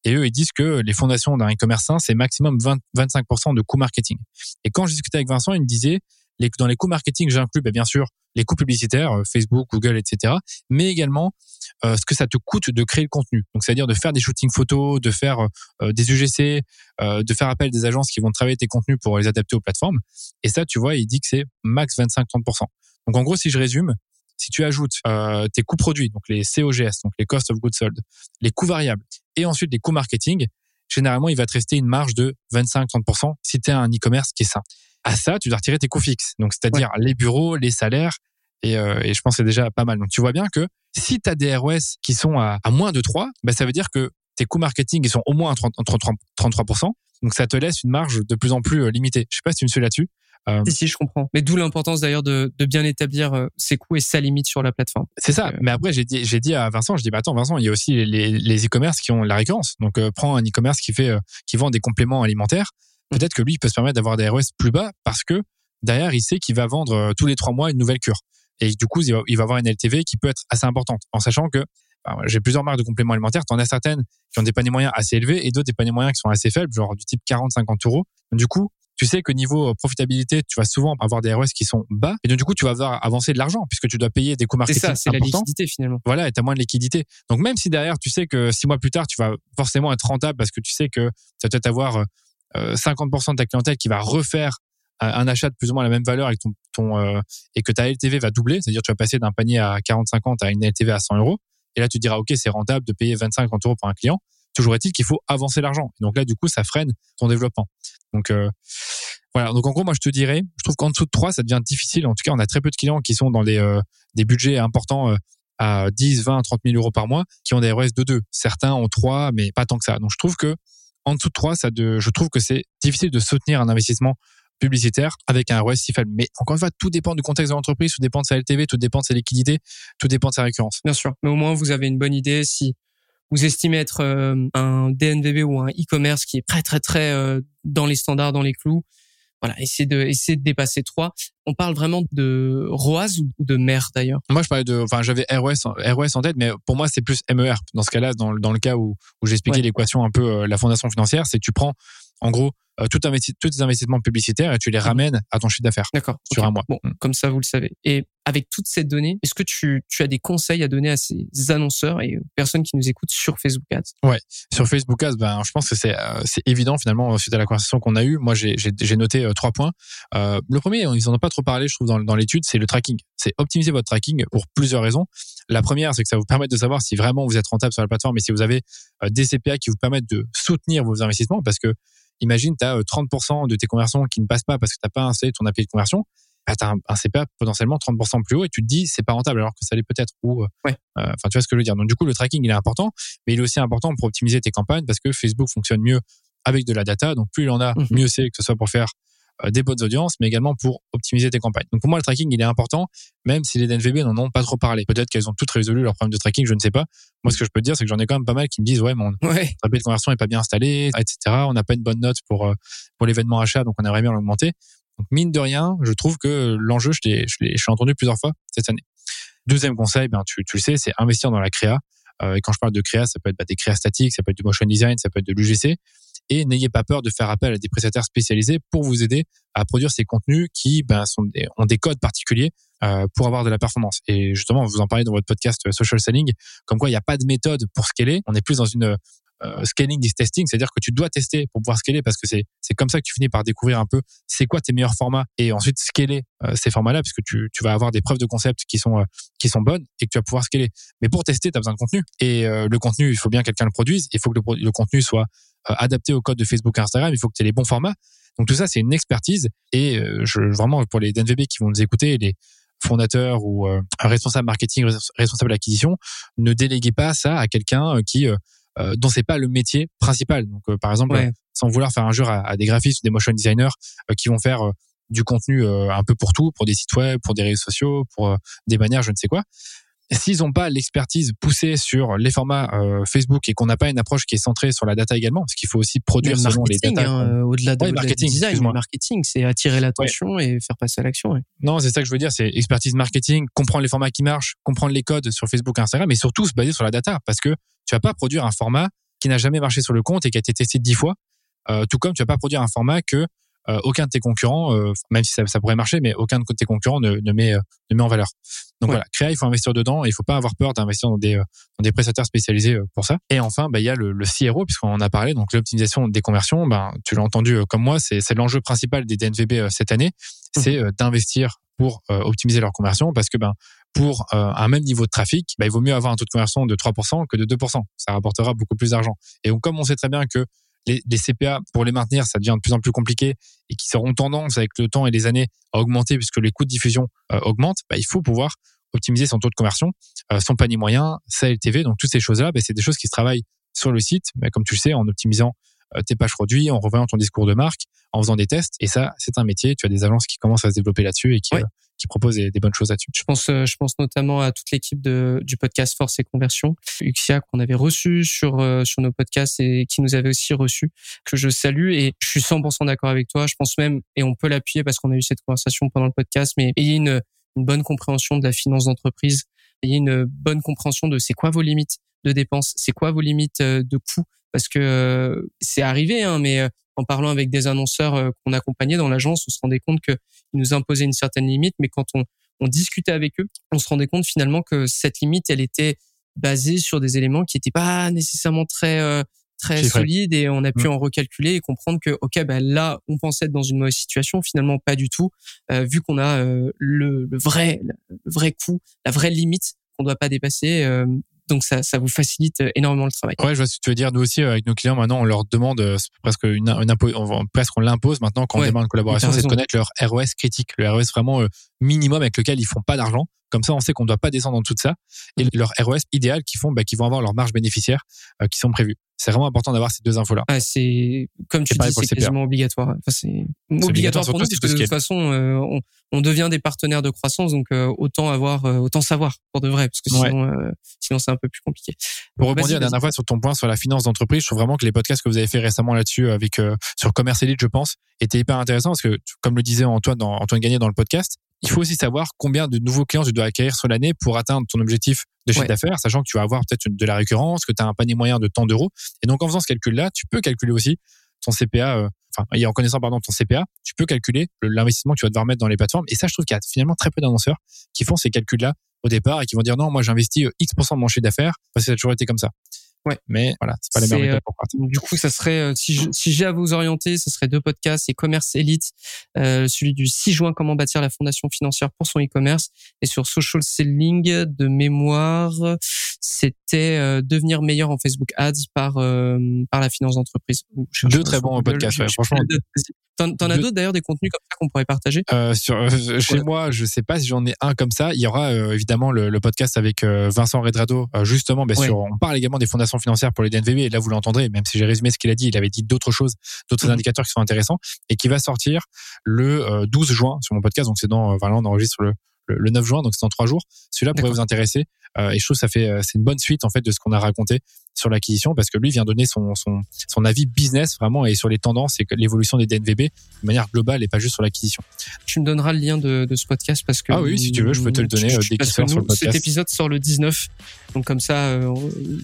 Et eux, ils disent que les fondations d'un e-commerce sain, c'est maximum 20, 25% de coûts marketing. Et quand je discutais avec Vincent, il me disait, les, dans les coûts marketing, j'inclus bah, bien sûr les coûts publicitaires, euh, Facebook, Google, etc. Mais également euh, ce que ça te coûte de créer le contenu. Donc c'est-à-dire de faire des shootings photos, de faire euh, des UGC, de faire appel à des agences qui vont travailler tes contenus pour les adapter aux plateformes. Et ça, tu vois, il dit que c'est max 25-30%. Donc en gros, si je résume, si tu ajoutes tes coûts produits, donc les COGS, donc les cost of goods sold, les coûts variables, et ensuite les coûts marketing, généralement, il va te rester une marge de 25-30% si tu un e-commerce qui est sain à ça, tu dois retirer tes coûts fixes. Donc, c'est-à-dire les bureaux, les salaires. Et, euh, et, je pense que c'est déjà pas mal. Donc, tu vois bien que si tu as des ROS qui sont à, à moins de 3, bah, ça veut dire que tes coûts marketing ils sont au moins entre 33%. Donc, ça te laisse une marge de plus en plus euh, limitée. Je sais pas si tu me suis là-dessus.
Euh... Si, si, je comprends. Mais d'où l'importance d'ailleurs de, de, bien établir ses coûts et sa limite sur la plateforme.
C'est ça. Mais après, j'ai dit, j'ai dit à Vincent, je dis, bah attends, Vincent, il y a aussi les, les e-commerce qui ont la récurrence. Donc, euh, prends un e-commerce qui fait, qui vend des compléments alimentaires peut-être que lui, il peut se permettre d'avoir des ROS plus bas parce que derrière, il sait qu'il va vendre euh, tous les trois mois une nouvelle cure. Et du coup, il va, avoir une LTV qui peut être assez importante, en sachant que bah, j'ai plusieurs marques de compléments alimentaires. Tu en as certaines qui ont des paniers moyens assez élevés et d'autres des paniers moyens qui sont assez faibles, genre du type 40-50 euros. Du coup, tu sais que niveau euh, profitabilité, tu vas souvent avoir des ROS qui sont bas. Et donc, du coup, tu vas avoir avancé de l'argent puisque tu dois payer des coûts marketing
C'est ça, c'est la liquidité finalement.
Voilà, et tu as moins de liquidité. Donc, même si derrière, tu sais que six mois plus tard, tu vas forcément être rentable parce que tu sais que ça va peut-être avoir euh, 50% euh, de ta clientèle qui va refaire un achat de plus ou moins la même valeur avec ton, ton euh, et que ta LTV va doubler, c'est-à-dire tu vas passer d'un panier à 40-50 à une LTV à 100 euros. Et là, tu diras, OK, c'est rentable de payer 25-30 euros pour un client. Toujours est-il qu'il faut avancer l'argent. Donc là, du coup, ça freine ton développement. Donc euh, voilà. Donc en gros, moi, je te dirais, je trouve qu'en dessous de 3, ça devient difficile. En tout cas, on a très peu de clients qui sont dans des, des budgets importants à 10, 20, 30 000 euros par mois qui ont des ROS de 2. Certains ont 3, mais pas tant que ça. Donc je trouve que en dessous de 3, ça de, je trouve que c'est difficile de soutenir un investissement publicitaire avec un ROS si faible. Mais encore une fois, tout dépend du contexte de l'entreprise, tout dépend de sa LTV, tout dépend de sa liquidité, tout dépend de sa récurrence.
Bien sûr. Mais au moins, vous avez une bonne idée si vous estimez être euh, un DNVB ou un e-commerce qui est très, très, très euh, dans les standards, dans les clous voilà, essayer de essayer de dépasser 3. On parle vraiment de ROAS ou de MER d'ailleurs?
Moi, je parlais de, enfin, j'avais ROS, ROS en tête, mais pour moi, c'est plus MER. Dans ce cas-là, dans, dans le cas où, où j'expliquais l'équation un peu, euh, la fondation financière, c'est que tu prends, en gros, euh, tout investi tous tes investissements publicitaires et tu les mhm. ramènes à ton chiffre d'affaires.
D'accord.
Sur un mois.
Bon, mm. comme ça, vous le savez. Et avec toutes ces données, est-ce que tu, as des conseils à donner à ces annonceurs et aux personnes qui nous écoutent sur Facebook Ads?
Ouais, sur Facebook Ads, ben, je pense que c'est euh, évident finalement suite à la conversation qu'on a eue. Moi, j'ai noté euh, trois points. Euh, le premier, ils en ont pas trop parlé, je trouve, dans, dans l'étude, c'est le tracking. C'est optimiser votre tracking pour plusieurs raisons. La première, c'est que ça vous permet de savoir si vraiment vous êtes rentable sur la plateforme et si vous avez des CPA qui vous permettent de soutenir vos investissements parce que imagine, tu as 30% de tes conversions qui ne passent pas parce que tu n'as pas installé ton API de conversion. Bah, tu as un, CPA potentiellement 30% plus haut et tu te dis c'est pas rentable alors que ça l'est peut-être. Ou,
ouais.
enfin, tu vois ce que je veux dire. Donc, du coup, le tracking, il est important, mais il est aussi important pour optimiser tes campagnes parce que Facebook fonctionne mieux avec de la data. Donc, plus il en a, mmh mieux c'est que ce soit pour faire euh, des bonnes audiences, mais également pour optimiser tes campagnes. Donc pour moi, le tracking, il est important, même si les DNVB n'en ont pas trop parlé. Peut-être qu'elles ont toutes résolu leurs problèmes de tracking, je ne sais pas. Moi, ce que je peux te dire, c'est que j'en ai quand même pas mal qui me disent, ouais, mon
ouais.
de conversion est pas bien installé, etc. On n'a pas une bonne note pour euh, pour l'événement achat, donc on aimerait bien l'augmenter. Donc mine de rien, je trouve que l'enjeu, je l'ai, entendu plusieurs fois cette année. Deuxième conseil, ben tu, le sais, c'est investir dans la créa. Euh, et quand je parle de créa, ça peut être bah, des créas statiques, ça peut être du motion design, ça peut être de l'UGC et n'ayez pas peur de faire appel à des prestataires spécialisés pour vous aider à produire ces contenus qui ben, sont ont des codes particuliers euh, pour avoir de la performance. Et justement, vous en parlez dans votre podcast euh, Social Selling, comme quoi il n'y a pas de méthode pour scaler. On est plus dans une scaling this testing, c'est-à-dire que tu dois tester pour pouvoir scaler parce que c'est c'est comme ça que tu finis par découvrir un peu c'est quoi tes meilleurs formats et ensuite scaler euh, ces formats-là puisque tu tu vas avoir des preuves de concept qui sont euh, qui sont bonnes et que tu vas pouvoir scaler. Mais pour tester, tu as besoin de contenu et le contenu, il faut bien que quelqu'un le produise, il faut que le, le contenu soit adapté au code de Facebook et Instagram, il faut que tu aies les bons formats. Donc tout ça, c'est une expertise et je, vraiment pour les DNVB qui vont nous écouter, les fondateurs ou responsables marketing, responsables acquisition, ne déléguez pas ça à quelqu'un qui euh, dont c'est pas le métier principal. Donc, euh, par exemple, sans vouloir faire un jeu à, des graphistes ou des motion designers euh, qui vont faire du contenu un peu pour tout, pour des sites web, pour des réseaux sociaux, pour des bannières, je ne sais quoi. S'ils n'ont pas l'expertise poussée sur les formats Facebook et qu'on n'a pas une approche qui est centrée sur la data également, parce qu'il faut aussi produire selon les data.
Hein, au-delà de, marketing, design, le marketing, c'est attirer l'attention et faire passer à l'action.
Non, c'est ça que je veux dire, c'est expertise marketing, comprendre les formats qui marchent, comprendre les codes sur Facebook et Instagram, mais surtout se baser sur la data, parce que tu vas pas produire un format qui n'a jamais marché sur le compte et qui a été testé dix fois, euh, tout comme tu vas pas produire un format que euh, aucun de tes concurrents, euh, même si ça, ça, pourrait marcher, mais aucun de tes concurrents ne, ne met, ne met en valeur. Donc voilà, Créa, il faut investir dedans et il faut pas avoir peur d'investir dans des, dans des prestataires spécialisés pour ça. Et enfin, bah, il y a le, le CRO, puisqu'on en a parlé, donc l'optimisation des conversions, ben, tu l'as entendu comme moi, c'est l'enjeu principal des DNVB cette année, mmh. c'est d'investir pour optimiser leur conversion parce que ben pour euh, un même niveau de trafic, bah, il vaut mieux avoir un taux de conversion de 3% que de 2%. Ça rapportera beaucoup plus d'argent. Et donc, comme on sait très bien que les, CPA, pour les maintenir, ça devient de plus en plus compliqué et qui seront tendance avec le temps et les années à augmenter puisque les coûts de diffusion euh, augmentent, bah, il faut pouvoir optimiser son taux de conversion, euh, son panier moyen, sa LTV. Donc, toutes ces choses-là, bah, c'est des choses qui se travaillent sur le site, mais comme tu le sais, en optimisant tes pages produits, en revoyant ton discours de marque, en faisant des tests. Et ça, c'est un métier. Tu as des agences qui commencent à se développer là-dessus et qui, euh, qui proposent des, bonnes choses là-dessus.
Je pense, euh, je pense notamment à toute l'équipe du podcast Force et Conversion, Uxia qu'on avait reçu sur sur nos podcasts et qui nous avait aussi reçu, que je salue. Et je suis 100% d'accord avec toi. Je pense même, et on peut l'appuyer parce qu'on a eu cette conversation pendant le podcast, mais ayez une, une bonne compréhension de la finance d'entreprise, ayez une bonne compréhension de c'est quoi vos limites de dépenses, c'est quoi vos limites de coûts parce que euh, c'est arrivé, hein, mais euh, en parlant avec des annonceurs euh, qu'on accompagnait dans l'agence, on se rendait compte qu'ils nous imposaient une certaine limite, mais quand on, on discutait avec eux, on se rendait compte finalement que cette limite, elle était basée sur des éléments qui n'étaient pas nécessairement très très solides et on a pu mmh. en recalculer et comprendre que ok ben là on pensait être dans une mauvaise situation finalement pas du tout vu qu'on a le, le, vrai le vrai coût la vraie limite qu'on doit pas dépasser donc ça, ça vous facilite euh, énormément le travail.
Ouais, je vois ce que tu veux dire. Nous aussi, euh, avec nos clients, maintenant, on leur demande euh, presque une, une on, presque on l'impose maintenant quand on demande une collaboration, c'est de connaître leur ROS critique, le ROS vraiment minimum avec lequel ils font pas d'argent. Comme ça, on sait qu'on ne doit pas descendre en dessous de ça. Et leur ROS idéal qui font, bah, qui vont avoir leurs marges bénéficiaires qui sont prévues. C'est vraiment important d'avoir ces deux infos-là.
Ah, c'est comme tu dis, c'est quasiment obligatoire. Enfin, c'est obligatoire, pour nous parce que de toute façon, on, on, devient des partenaires de croissance, donc autant avoir, autant savoir pour de vrai, parce que sinon, sinon c'est un peu plus compliqué.
Pour rebondir la dernière fois sur ton point sur la finance d'entreprise, je trouve vraiment que les podcasts que vous avez fait récemment là-dessus avec sur Commerce Elite, je pense, étaient hyper intéressants parce que, comme le disait Antoine, dans, Antoine Gagné dans le podcast, il faut aussi savoir combien de nouveaux clients tu dois acquérir sur l'année pour atteindre ton objectif de chiffre d'affaires, sachant que tu vas avoir peut-être de la récurrence, que tu as un panier moyen de tant d'euros. Et donc, en faisant ce calcul-là, tu peux calculer aussi ton CPA, euh, enfin, et en connaissant pardon ton CPA, tu peux calculer l'investissement que tu vas devoir mettre dans les plateformes. Et ça, je trouve qu'il y a finalement très peu d'annonceurs qui font ces calculs-là au départ et qui vont dire non, moi j'investis X% de mon chiffre d'affaires parce que ça a toujours été comme ça.
Ouais.
Mais voilà, c'est pas la meilleure méthode pour partir.
Du coup, ça serait, si si j'ai à vous orienter, ce serait deux podcasts, e-commerce Elite, celui du 6 juin, comment bâtir la fondation financière pour son e-commerce, et sur social selling de mémoire, c'était devenir meilleur en Facebook Ads par par la finance d'entreprise.
Deux très bons podcasts, franchement.
T'en, as d'autres d'ailleurs des contenus comme ça qu'on pourrait partager?
Euh, sur, euh, Chez moi, je sais pas si j'en ai un comme ça. Il y aura euh, évidemment le, podcast avec Vincent Redrado, justement. Ben, sur, on parle également des fondations financières pour les DNVB. Et là, vous l'entendrez, même si j'ai résumé ce qu'il a dit, il avait dit d'autres choses, d'autres mhm. indicateurs qui sont intéressants et qui va sortir le 12 juin sur mon podcast. Donc c'est dans, voilà, on enregistre le, le, 9 juin, donc c'est dans trois jours. Celui-là pourrait vous intéresser. Et je trouve que ça fait, c'est une bonne suite en fait de ce qu'on a raconté sur l'acquisition parce que lui vient donner son, son, son avis business vraiment et sur les tendances et l'évolution des DNVB de manière globale et pas juste sur l'acquisition.
Tu me donneras le lien de, de ce podcast parce que
ah oui si tu veux je peux te le donner euh, dès qu'il sort sur le podcast.
Cet épisode sort le 19 donc comme ça euh,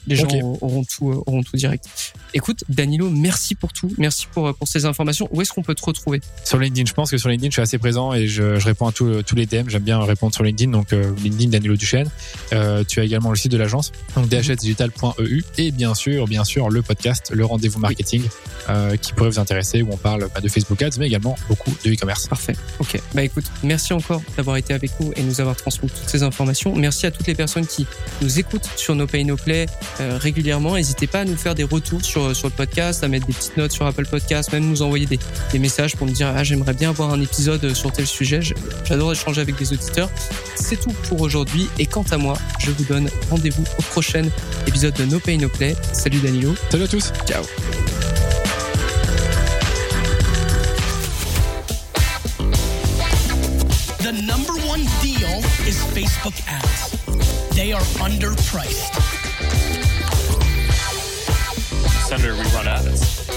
les gens auront tout euh, auront tout direct. Écoute Danilo merci pour tout merci pour pour ces informations où est-ce qu'on peut te retrouver?
Sur LinkedIn je pense que sur LinkedIn je suis assez présent et je, je réponds à tous tous les DM j'aime bien répondre sur LinkedIn donc LinkedIn Danilo Duchesne tu as également le site de l'agence donc dhsdigital.eu et bien sûr, bien sûr, le podcast, le rendez-vous marketing, euh, qui pourrait vous intéresser, où on parle bah, de Facebook Ads, mais également beaucoup de e-commerce.
Parfait. Ok. Bah écoute, merci encore d'avoir été avec nous et nous avoir transmis toutes ces informations. Merci à toutes les personnes qui nous écoutent sur nos Pay No Play euh, régulièrement. N'hésitez pas à nous faire des retours sur sur le podcast, à mettre des petites notes sur Apple Podcast, même nous envoyer des, des messages pour nous dire ah j'aimerais bien avoir un épisode sur tel sujet. J'adore échanger avec des auditeurs. C'est tout pour aujourd'hui et quant à moi, je vous donne rendez-vous au prochain épisode de No Pay No Play. Salut Danilo.
Salut à tous.
Ciao. The number one deal is Facebook ads. They are underpriced. Senator, we run ads.